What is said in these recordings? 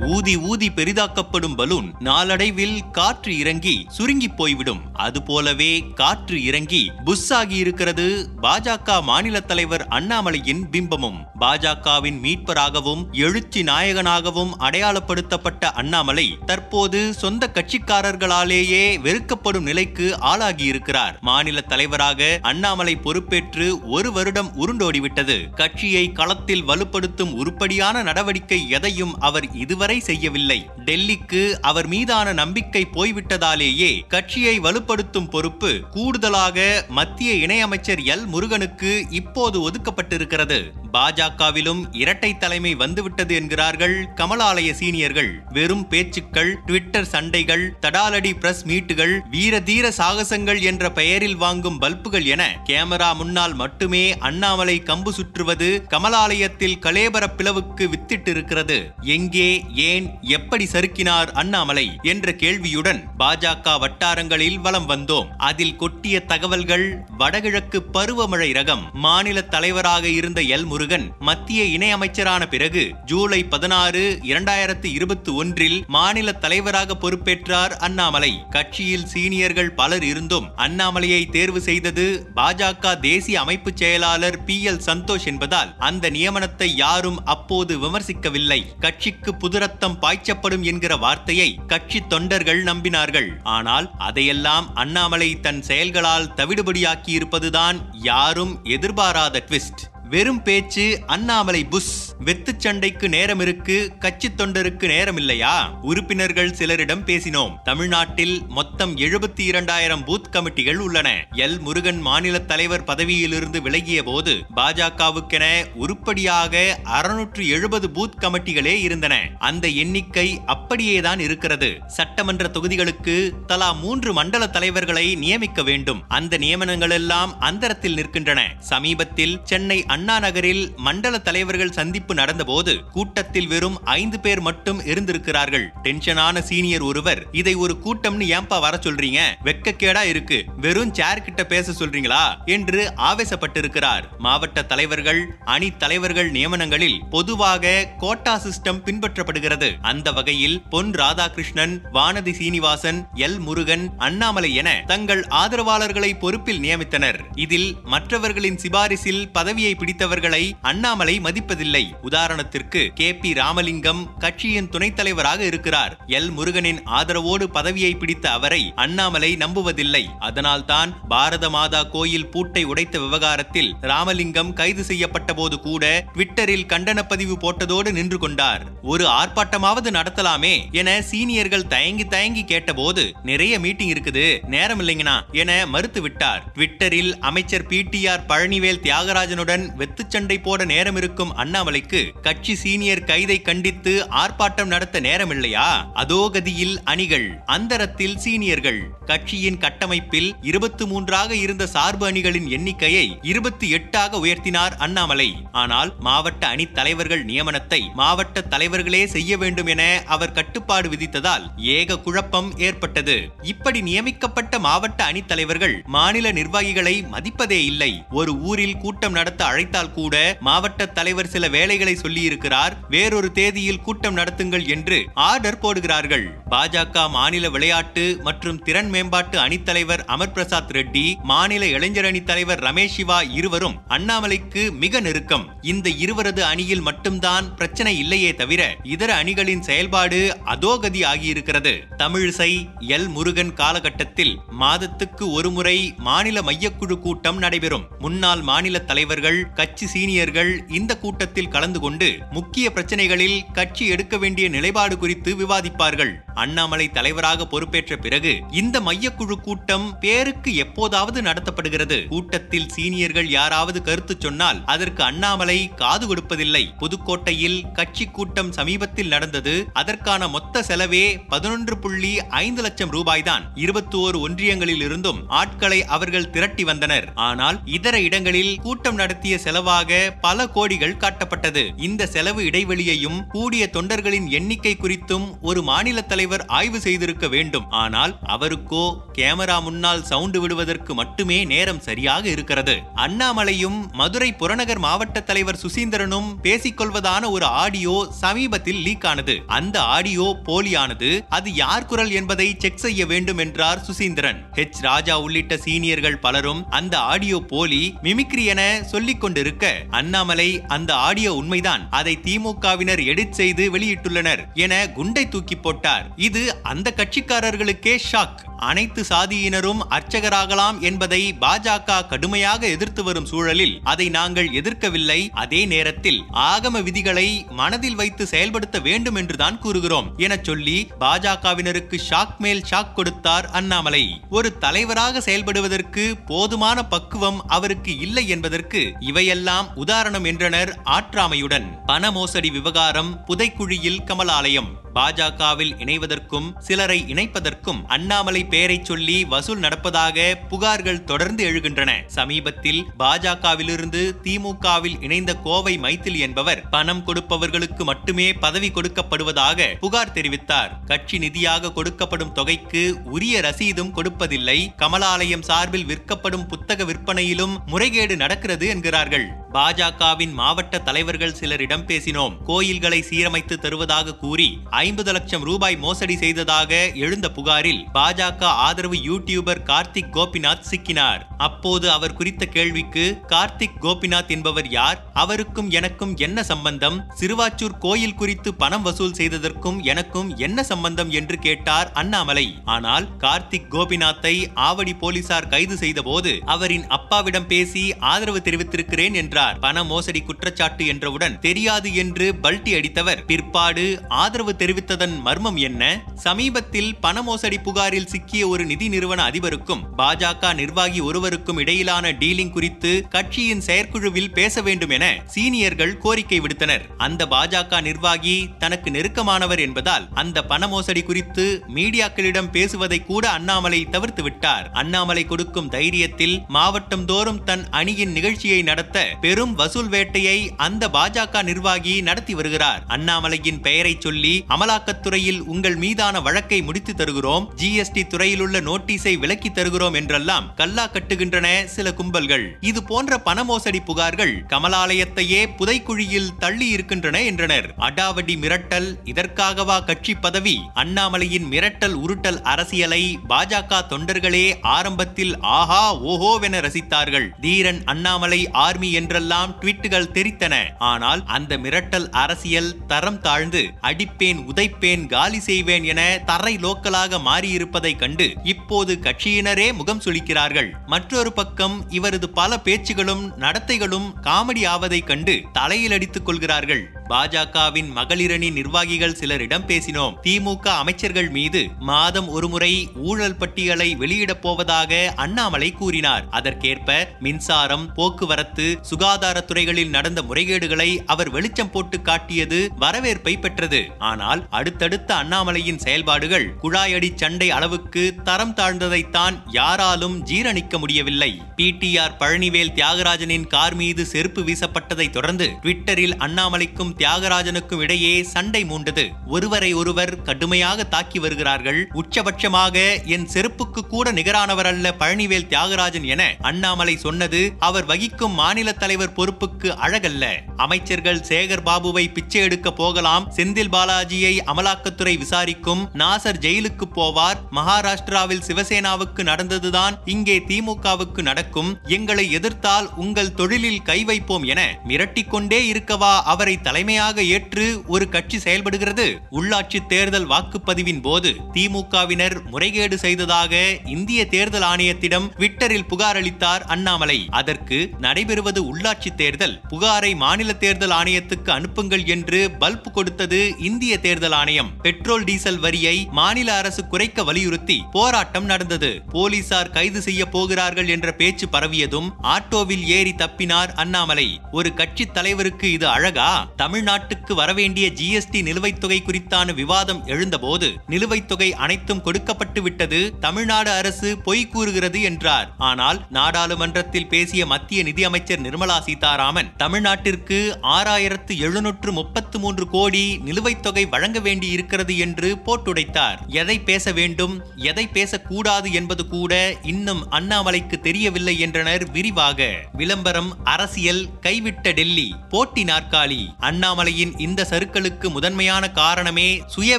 ஊதி ஊதி பெரிதாக்கப்படும் பலூன் நாளடைவில் காற்று இறங்கி சுருங்கி போய்விடும். அதுபோலவே காற்று இறங்கி புஷ் ஆகி இருக்கிறது பாஜக மாநில தலைவர் அண்ணாமலையின் பிம்பமும். பாஜகவின் மீட்பராகவும் எழுச்சி நாயகனாகவும் அடையாளப்படுத்தப்பட்ட அண்ணாமலை தற்போது சொந்த கட்சிக்காரர்களாலேயே வெறுக்கப்படும் நிலைக்கு ஆளாகியிருக்கிறார் மாநில தலைவராக அண்ணாமலை பொறுப்பேற்று ஒரு வருடம் உருண்டோடிவிட்டது. கட்சியை களத்தில் வலுப்படுத்தும் உருப்படியான நடவடிக்கை எதையும் அவர் இதுவரை செய்யவில்லை. டெல்லிக்கு அவர் மீதான நம்பிக்கை போய்விட்டதாலேயே கட்சியை வலுப்படுத்தும் பொறுப்பு கூடுதலாக மத்திய இணையமைச்சர் எல். முருகனுக்கு இப்போது ஒதுக்கப்பட்டிருக்கிறது. பாஜகவிலும் இரட்டை தலைமை வந்துவிட்டது என்கிறார்கள் கமலாலய சீனியர்கள். வெறும் பேச்சுக்கள் ட்விட்டர் சண்டைகள் தடாலடி பிரஸ் மீட்டுகள் வீர தீர சாகசங்கள் என்ற பெயரில் வாங்கும் பல்புகள் என கேமரா முன்னால் மட்டுமே அண்ணாமலை கம்பு சுற்றுவது கமலாலயத்தில் கலேபர பிளவுக்கு வித்திட்டிருக்கிறது. எங்கே ஏன் எப்படி சறுக்கினார் அண்ணாமலை என்ற கேள்வியுடன் பாஜக வட்டாரங்களில் வலம் வந்தோம். அதில் கொட்டிய தகவல்கள் வடகிழக்கு பருவமழை ரகம் மாநில தலைவராக இருந்த எல் முருகன் மத்திய இணையமைச்சரான பிறகு ஜூலை பதினாறு இரண்டாயிரத்து இருபத்தி ஒன்றில் மாநில தலைவராக பொறுப்பேற்றார் அண்ணாமலை. கட்சியில் சீனியர்கள் பலர் இருந்தும் அண்ணாமலையை தேர்வு செய்தது பாஜக தேசிய அமைப்பு செயலாளர் பி எல் சந்தோஷ் என்பதால் அந்த நியமனத்தை யாரும் அப்போது விமர்சிக்கவில்லை. கட்சிக்கு புதிர ரத்தம் பாய்ச்சப்படும் என்கிற வார்த்தையை கட்சி தொண்டர்கள் நம்பினார்கள். ஆனால் அதையெல்லாம் அண்ணாமலை தன் செயல்களால் தவிடுபடியாக்கி இருப்பதுதான் யாரும் எதிர்பாராத ட்விஸ்ட் வெறும் பேச்சு அண்ணாமலை புஷ். வெத்து சண்டைக்கு நேரம் இருக்கு கட்சி தொண்டருக்கு நேரம் இல்லையா? உறுப்பினர்கள் சிலரிடம் பேசினோம். தமிழ்நாட்டில் மொத்தம் எழுபத்தி இரண்டாயிரம் பூத் கமிட்டிகள் உள்ளன. எல். முருகன் மாநில தலைவர் பதவியிலிருந்து விலகிய போது பாஜகவுக்கென உருப்படியாக அறுநூற்று எழுபது பூத் கமிட்டிகளே இருந்தன. அந்த எண்ணிக்கை அப்படியேதான் இருக்கிறது. சட்டமன்ற தொகுதிகளுக்கு தலா மூன்று மண்டல தலைவர்களை நியமிக்க வேண்டும். அந்த நியமனங்கள் எல்லாம் அந்தரத்தில் நிற்கின்றன. சமீபத்தில் சென்னை அண்ணா அண்ணா நகரில் மண்டல தலைவர்கள் சந்திப்பு நடந்தபோது கூட்டத்தில் வெறும் ஐந்து பேர் மட்டும் இருந்திருக்கிறார்கள். டென்ஷனான சீனியர் ஒருவர் இதை ஒரு கூட்டம்னு ஏன்பா வர சொல்றீங்க? வெக்கக்கேடா இருக்கு. வெறும் சேர் கிட்ட பேச சொல்றீங்களா? என்று ஆவேசப்பட்டிருக்கிறார். மாவட்ட தலைவர்கள் அணி தலைவர்கள் நியமனங்களில் பொதுவாக கோட்டா சிஸ்டம் பின்பற்றப்படுகிறது. அந்த வகையில் பொன் ராதாகிருஷ்ணன் வானதி சீனிவாசன் எல் முருகன் அண்ணாமலை என தங்கள் ஆதரவாளர்களை பொறுப்பில் நியமித்தனர். இதில் மற்றவர்களின் சிபாரிசில் பதவியை பிடித்தவர்களை அண்ணாமலை மதிப்பதில்லை. உதாரணத்திற்கு கே. பி. ராமலிங்கம் கட்சியின் துணைத் தலைவராக இருக்கிறார். எல். முருகனின் ஆதரவோடு பதவியை பிடித்த அவரை அண்ணாமலை நம்புவதில்லை. அதனால்தான் பாரத மாதா கோயில் பூட்டை உடைத்த விவகாரத்தில் ராமலிங்கம் கைது செய்யப்பட்ட போது கூட ட்விட்டரில் கண்டன பதிவு போட்டதோடு நின்று கொண்டார். ஒரு ஆர்ப்பாட்டமாவது நடத்தலாமே என சீனியர்கள் தயங்கி தயங்கி கேட்டபோது நிறைய மீட்டிங் இருக்குது நேரம் இல்லைங்கண்ணா என மறுத்து விட்டார் ட்விட்டரில் அமைச்சர் பி. டி. ஆர். பழனிவேல் தியாகராஜனுடன் வெத்துச்சண்டை போட நேரம் இருக்கும் அண்ணாமலைக்கு கட்சி சீனியர் கைதை கண்டித்து ஆர்ப்பாட்டம் நடத்த நேரமில்லையா? அதோ கதியில் அணிகள். அந்தரத்தில் சீனியர்கள். கட்சியின் கட்டமைப்பில் இருபத்தி மூன்றாக இருந்த சார்பு அணிகளின் எண்ணிக்கையை இருபத்தி எட்டாக உயர்த்தினார் அண்ணாமலை. ஆனால் மாவட்ட அணி தலைவர்கள் நியமனத்தை மாவட்ட தலைவர்களே செய்ய வேண்டும் என அவர் கட்டுப்பாடு விதித்ததால் ஏக குழப்பம் ஏற்பட்டது. இப்படி நியமிக்கப்பட்ட மாவட்ட அணி தலைவர்கள் மாநில நிர்வாகிகளை மதிப்பதே இல்லை. ஒரு ஊரில் கூட்டம் நடத்த அழை அழைத்தால் கூட மாவட்ட தலைவர் சில வேலைகளை சொல்லியிருக்கிறார். வேறொரு தேதியில் கூட்டம் நடத்துங்கள் என்று ஆர்டர் போடுகிறார்கள். பாஜக மாநில விளையாட்டு மற்றும் திறன் மேம்பாட்டு அணித்தலைவர் அமர் பிரசாத் ரெட்டி மாநில இளைஞர் அணி தலைவர் ரமேஷ் சிவா இருவரும் அண்ணாமலைக்கு மிக நெருக்கம். இந்த இருவரது அணியில் மட்டும்தான் பிரச்சனை இல்லையே தவிர இதர அணிகளின் செயல்பாடு அதோகதி ஆகியிருக்கிறது. தமிழிசை எல் முருகன் காலகட்டத்தில் மாதத்துக்கு ஒருமுறை மாநில மையக்குழு கூட்டம் நடைபெறும். முன்னாள் மாநில தலைவர்கள் கட்சி சீனியர்கள் இந்த கூட்டத்தில் கலந்து கொண்டு முக்கிய பிரச்சனைகளில் கட்சி எடுக்க வேண்டிய நிலைப்பாடு குறித்து விவாதிப்பார்கள். அண்ணாமலை தலைவராக பொறுப்பேற்ற பிறகு இந்த மையக்குழு கூட்டம் பேருக்கு எப்போதாவது நடத்தப்படுகிறது. கூட்டத்தில் சீனியர்கள் யாராவது கருத்து சொன்னால் அதற்கு அண்ணாமலை காது கொடுப்பதில்லை. புதுக்கோட்டையில் கட்சி கூட்டம் சமீபத்தில் நடந்தது. அதற்கான மொத்த செலவே பதினொன்று புள்ளி ஐந்து லட்சம் ரூபாய்தான். இருபத்தி ஓரு ஒன்றியங்களில் இருந்தும் ஆட்களை அவர்கள் திரட்டி வந்தனர். ஆனால் இதர இடங்களில் கூட்டம் நடத்திய செலவாக பல கோடிகள் காட்டப்பட்டது. இந்த செலவு இடைவெளியையும் கூடிய தொண்டர்களின் எண்ணிக்கை குறித்தும் ஒரு மாநில தலைவர் ஆய்வு செய்திருக்க வேண்டும். ஆனால் அவருக்கோ கேமரா முன்னால் சவுண்டு விடுவதற்கு மட்டுமே நேரம் சரியாக இருக்கிறது. அண்ணாமலையும் மதுரை புறநகர் மாவட்ட தலைவர் சுசீந்திரனும் பேசிக்கொள்வதான ஒரு ஆடியோ சமீபத்தில் லீக் ஆனது அந்த ஆடியோ போலியானது அது யார் குரல் என்பதை செக் செய்ய வேண்டும் என்றார் சுசீந்திரன். ஹெச் ராஜா உள்ளிட்ட சீனியர்கள் பலரும் அந்த ஆடியோ போலி மிமிக்ரி என சொல்லிக் கொண்டிருக்க அண்ணாமலை அந்த ஆடியோ உண்மைதான். அதை திமுகவினர் எடிட் செய்து வெளியிட்டுள்ளனர் என குண்டை தூக்கி போட்டார். இது அந்த கட்சிக்காரர்களுக்கே ஷாக். அனைத்து சாதியினரும் அர்ச்சகராகலாம் என்பதை பாஜக கடுமையாக எதிர்த்து வரும் சூழலில் அதை நாங்கள் எதிர்க்கவில்லை. அதே நேரத்தில் ஆகம விதிகளை மனதில் வைத்து செயல்படுத்த வேண்டும் என்றுதான் கூறுகிறோம் என சொல்லி பாஜகவினருக்கு ஷாக் மேல் ஷாக் கொடுத்தார் அண்ணாமலை. ஒரு தலைவராக செயல்படுவதற்கு போதுமான பக்குவம் அவருக்கு இல்லை என்பதற்கு இவையெல்லாம் உதாரணம் என்றனர் ஆற்றாமையுடன். பண மோசடி விவகாரம் புதைக்குழியில் கமலாலயம். பாஜகவில் இணைவதற்கும் சிலரை இணைப்பதற்கும் அண்ணாமலை பெயரை சொல்லி வசூல் நடப்பதாக புகார்கள் தொடர்ந்து எழுகின்றன. சமீபத்தில் பாஜகவிலிருந்து திமுகவில் இணைந்த கோவை மைத்திலி என்பவர் பணம் கொடுப்பவர்களுக்கு மட்டுமே பதவி கொடுக்கப்படுவதாக புகார் தெரிவித்தார். கட்சி நிதியாக கொடுக்கப்படும் தொகைக்கு உரிய ரசீதும் கொடுப்பதில்லை. கமலாலயம் சார்பில் விற்கப்படும் புத்தக விற்பனையிலும் முறைகேடு நடக்கிறது என்கிறார்கள். பாஜகவின் மாவட்ட தலைவர்கள் சிலரிடம் பேசினோம். கோயில்களை சீரமைத்து தருவதாக கூறி ஐம்பது லட்சம் ரூபாய் மோசடி செய்ததாக எழுந்த புகாரில் பாஜக ஆதரவு யூடியூபர் கார்த்திக் கோபிநாத் சிக்கினார். அப்போது அவர் குறித்த கேள்விக்கு கார்த்திக் கோபிநாத் என்பவர் யார்? அவருக்கும் எனக்கும் என்ன சம்பந்தம்? சிறுவாச்சூர் கோயில் குறித்து பணம் வசூல் செய்ததற்கும் எனக்கும் என்ன சம்பந்தம்? என்று கேட்டார் அண்ணாமலை. ஆனால் கார்த்திக் கோபிநாத்தை ஆவடி போலீசார் கைது செய்தபோது அவரின் அப்பாவிடம் பேசி ஆதரவு தெரிவித்திருக்கிறேன் என்றார். பண மோசடி குற்றச்சாட்டு என்றவுடன் தெரியாது என்று பல்டி அடித்தவர். பிற்பாடு ஆதரவு தெரிவித்ததன் மர்மம் என்ன? சமீபத்தில் பண மோசடி புகாரில் சிக்கிய ஒரு நிதி நிறுவன அதிபருக்கும் பாஜக நிர்வாகி ஒருவருக்கும் இடையிலான டீலிங் குறித்து கட்சியின் செயற்குழுவில் பேச வேண்டும் என சீனியர்கள் கோரிக்கை விடுத்தனர். அந்த பாஜக நிர்வாகி தனக்கு நெருக்கமானவர் என்பதால் அந்த பண மோசடி குறித்து மீடியாக்களிடம் பேசுவதை கூட அண்ணாமலை தவிர்த்து விட்டார். அண்ணாமலை கொடுக்கும் தைரியத்தில் மாவட்டம் தோறும் தன் அணியின் நிகழ்ச்சியை நடத்த பெரும் வசூல் வேட்டையை அந்த பாஜக நிர்வாகி நடத்தி வருகிறார். அண்ணாமலையின் பெயரை சொல்லி அமலாக்கத்துறையில் உங்கள் மீதான வழக்கை முடித்து தருகிறோம். ஜிஎஸ்டி துறையிலுள்ள நோட்டீஸை விலக்கி தருகிறோம் என்றெல்லாம் கல்லா கட்டுகின்றன சில கும்பல்கள். இது போன்ற பண மோசடி புகார்கள் கமலாலயத்தையே புதைக்குழியில் தள்ளி இருக்கின்றன என்றனர். அடாவடி மிரட்டல் இதற்காகவா கட்சி பதவி? அண்ணாமலையின் மிரட்டல் உருட்டல் அரசியலை பாஜக தொண்டர்களே ஆரம்பத்தில் ஆஹா ஓஹோவென ரசித்தார்கள். தீரன் அண்ணாமலை ஆர்மி என்றெல்லாம் ட்விட்டுகள் தெரித்தன. ஆனால் அந்த மிரட்டல் அரசியல் தரம் தாழ்ந்து அடிப்பேன் உதைப்பேன் காலி செய்வேன் என தரை லோக்கலாக மாறியிருப்பதை கண்டு இப்போது கட்சியினரே முகம் சுளிக்கிறார்கள். மற்றொரு பக்கம் இவரது பல பேச்சுகளும் நடத்தைகளும் காமெடி ஆவதை கண்டு தலையில் அடித்துக் கொள்கிறார்கள். பாஜகவின் மகளிரணி நிர்வாகிகள் சிலரிடம் பேசினோம். திமுக அமைச்சர்கள் மீது மாதம் ஒருமுறை ஊழல் பட்டியலை வெளியிடப் போவதாக அண்ணாமலை கூறினார். அதற்கேற்ப மின்சாரம் போக்குவரத்து சுகாதாரத்துறைகளில் நடந்த முறைகேடுகளை அவர் வெளிச்சம் போட்டு காட்டியது வரவேற்பை பெற்றது. ஆனால் அடுத்தடுத்த அண்ணாமலையின் செயல்பாடுகள் குழாயடி சண்டை அளவுக்கு தரம் தாழ்ந்ததைத்தான் யாராலும் ஜீரணிக்க முடியவில்லை. பிடிஆர் பழனிவேல் தியாகராஜனின் கார் மீது செருப்பு வீசப்பட்டதை தொடர்ந்து ட்விட்டரில் அண்ணாமலைக்கும் தியாகராஜனுக்கும் இடையே சண்டை மூண்டது. ஒருவரை ஒருவர் கடுமையாக தாக்கி வருகிறார்கள். உச்சபட்சமாக என் செருப்புக்கு கூட நிகரானவர் அல்ல பழனிவேல் தியாகராஜன் என அண்ணாமலை சொன்னது அவர் வகிக்கும் மாநில தலைவர் பொறுப்புக்கு அழகல்ல. அமைச்சர்கள் சேகர் பாபுவை பிச்சை எடுக்க போகலாம். செந்தில் பாலாஜியை அமலாக்கத்துறை விசாரிக்கும். நாசர் ஜெயிலுக்கு போவார். மகாராஷ்டிராவில் சிவசேனாவுக்கு நடந்ததுதான் இங்கே திமுகவுக்கு நடக்கும். எங்களை எதிர்த்தால் உங்கள் தொழிலில் கை வைப்போம் என மிரட்டிக்கொண்டே இருக்கவா அவரை தலைமையாக ஏற்று ஒரு கட்சி செயல்படுகிறது? உள்ளாட்சி தேர்தல் வாக்குப்பதிவின் போது திமுகவினர் முறைகேடு செய்ததாக இந்திய தேர்தல் ஆணையத்திடம் ட்விட்டரில் புகார் அளித்தார் அண்ணாமலை. அதற்கு நடைபெறுவது உள்ளாட்சி தேர்தல். புகாரை மாநில தேர்தல் ஆணையத்துக்கு அனுப்புங்கள் என்று பல்ப் கொடுத்தது இந்திய தேர்தல் ஆணையம். பெட்ரோல் டீசல் வரியை மாநில அரசு குறைக்க வலியுறுத்தி போராட்டம் நடந்தது. போலீசார் கைது செய்ய போகிறார்கள் என்ற பேச்சு பரவியதும் ஆட்டோவில் ஏறி தப்பினார் அண்ணாமலை. ஒரு கட்சி தலைவருக்கு இது அழகா? தமிழ்நாட்டுக்கு வரவேண்டிய ஜிஎஸ்டி நிலுவைத் தொகை குறித்தான விவாதம் எழுந்தபோது நிலுவைத் தொகை அனைத்தும் கொடுக்கப்பட்டு விட்டது தமிழ்நாடு அரசு பொய் கூறுகிறது என்றார். ஆனால் நாடாளுமன்றத்தில் பேசிய மத்திய நிதியமைச்சர் நிர்மலா சீதாராமன் தமிழ்நாட்டிற்கு ஆறாயிரத்து எழுநூற்று முப்பத்து மூன்று கோடி நிலுவைத் தொகை வழங்க வேண்டி இருக்கிறது என்று போட்டுடைத்தார். எதை பேச வேண்டும்? எதை பேசக்கூடாது என்பது கூட இன்னும் அண்ணாமலைக்கு தெரியவில்லை என்றனர் விரிவாக. விளம்பரம் அரசியல் கைவிட்ட டெல்லி போட்டி நாற்காலி. அண்ணாமலையின் இந்த சறுக்களுக்கு முதன்மையான காரணமே சுய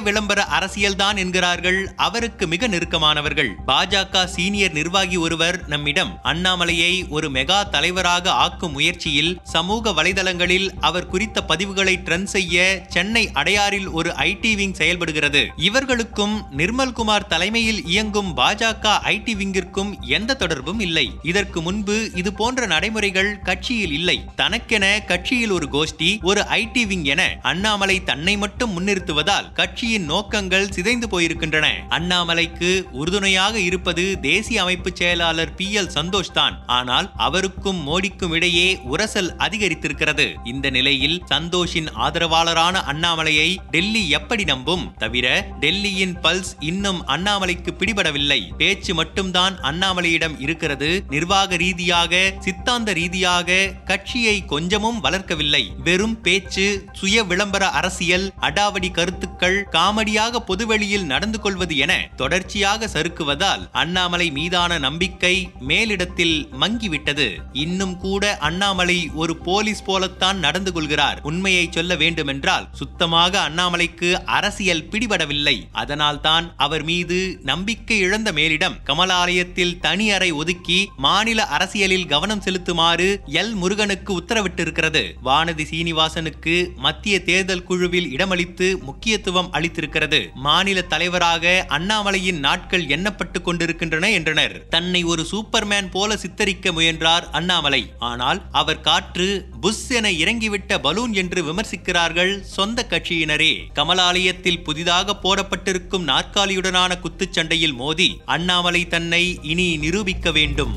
விளம்பர அரசியல்தான் என்கிறார்கள் அவருக்கு மிக நெருக்கமானவர்கள். பாஜக சீனியர் நிர்வாகி ஒருவர் நம்மிடம் அண்ணாமலையை ஒரு மெகா தலைவராக ஆக்கும் முயற்சியில் சமூக வலைதளங்களில் அவர் குறித்த பதிவுகளை ட்ரெண்ட் செய்ய சென்னை அடையாறில் ஒரு ஐடி விங் செயல்படுகிறது. இவர்களுக்கும் நிர்மல்குமார் தலைமையில் இயங்கும் பாஜக ஐடி விங்கிற்கும் எந்த தொடர்பும் இல்லை. இதற்கு முன்பு இது போன்ற நடைமுறைகள் கட்சியில் இல்லை. தனக்கென கட்சியில் ஒரு கோஷ்டி ஒரு ஐடி விங் என அண்ணாமலை தன்னை மட்டும் முன்னிறுத்துவதால் கட்சியின் நோக்கங்கள் சிதைந்து போயிருக்கின்றன. அண்ணாமலைக்கு உறுதுணையாக இருப்பது தேசிய அமைப்பு செயலாளர் பி. எல். சந்தோஷ் தான். ஆனால் அவருக்கும் மோடிக்கும் இடையே உரசல் அதிகரித்திருக்கிறது. இந்த நிலையில் சந்தோஷின் ஆதரவாளரான அண்ணாமலையை டெல்லி எப்படி நம்பும்? தவிர டெல்லியின் பல்ஸ் இன்னும் அண்ணாமலை அண்ணாமலைக்கு பிடிபடவில்லை. பேச்சு மட்டும்தான் அண்ணாமலையிடம் இருக்கிறது. நிர்வாக ரீதியாக சித்தாந்த ரீதியாக கட்சியை கொஞ்சமும் வளர்க்கவில்லை. வெறும் பேச்சு சுய விளம்பர அரசியல் அடாவடி கருத்துக்கள் காமெடியாக பொதுவெளியில் நடந்து கொள்வது என தொடர்ச்சியாக சறுக்குவதால் அண்ணாமலை மீதான நம்பிக்கை மேலிடத்தில் மங்கிவிட்டது. இன்னும் கூட அண்ணாமலை ஒரு போலீஸ் போலத்தான் நடந்து கொள்கிறார். உண்மையை சொல்ல வேண்டுமென்றால் சுத்தமாக அண்ணாமலைக்கு அரசியல் பிடிபடவில்லை. அதனால்தான் அவர் மீது நம்பிக்கை இழந்த மேலிடம் கமலாலயத்தில் தனி அறை ஒதுக்கி மாநில அரசியலில் கவனம் செலுத்துமாறு எல். முருகனுக்கு உத்தரவிட்டிருக்கிறது. வானதி சீனிவாசனுக்கு மத்திய தேர்தல் குழுவில் இடமளித்து முக்கியத்துவம் அளித்திருக்கிறது. மாநில தலைவராக அண்ணாமலையின் நாட்கள் எண்ணப்பட்டு கொண்டிருக்கின்றன என்றனர். தன்னை ஒரு சூப்பர்மேன் போல சித்தரிக்க முயன்றார் அண்ணாமலை. ஆனால் அவர் காற்று புஷ் என இறங்கிவிட்ட பலூன் என்று விமர்சிக்கிறார்கள் சொந்த கட்சியினரே. கமலாலயத்தில் புதிதாக போடப்பட்டிருக்கும் நாற்காலியுடனான சண்டையில் மோதி அண்ணாமலை தன்னை இனி நிரூபிக்க வேண்டும்.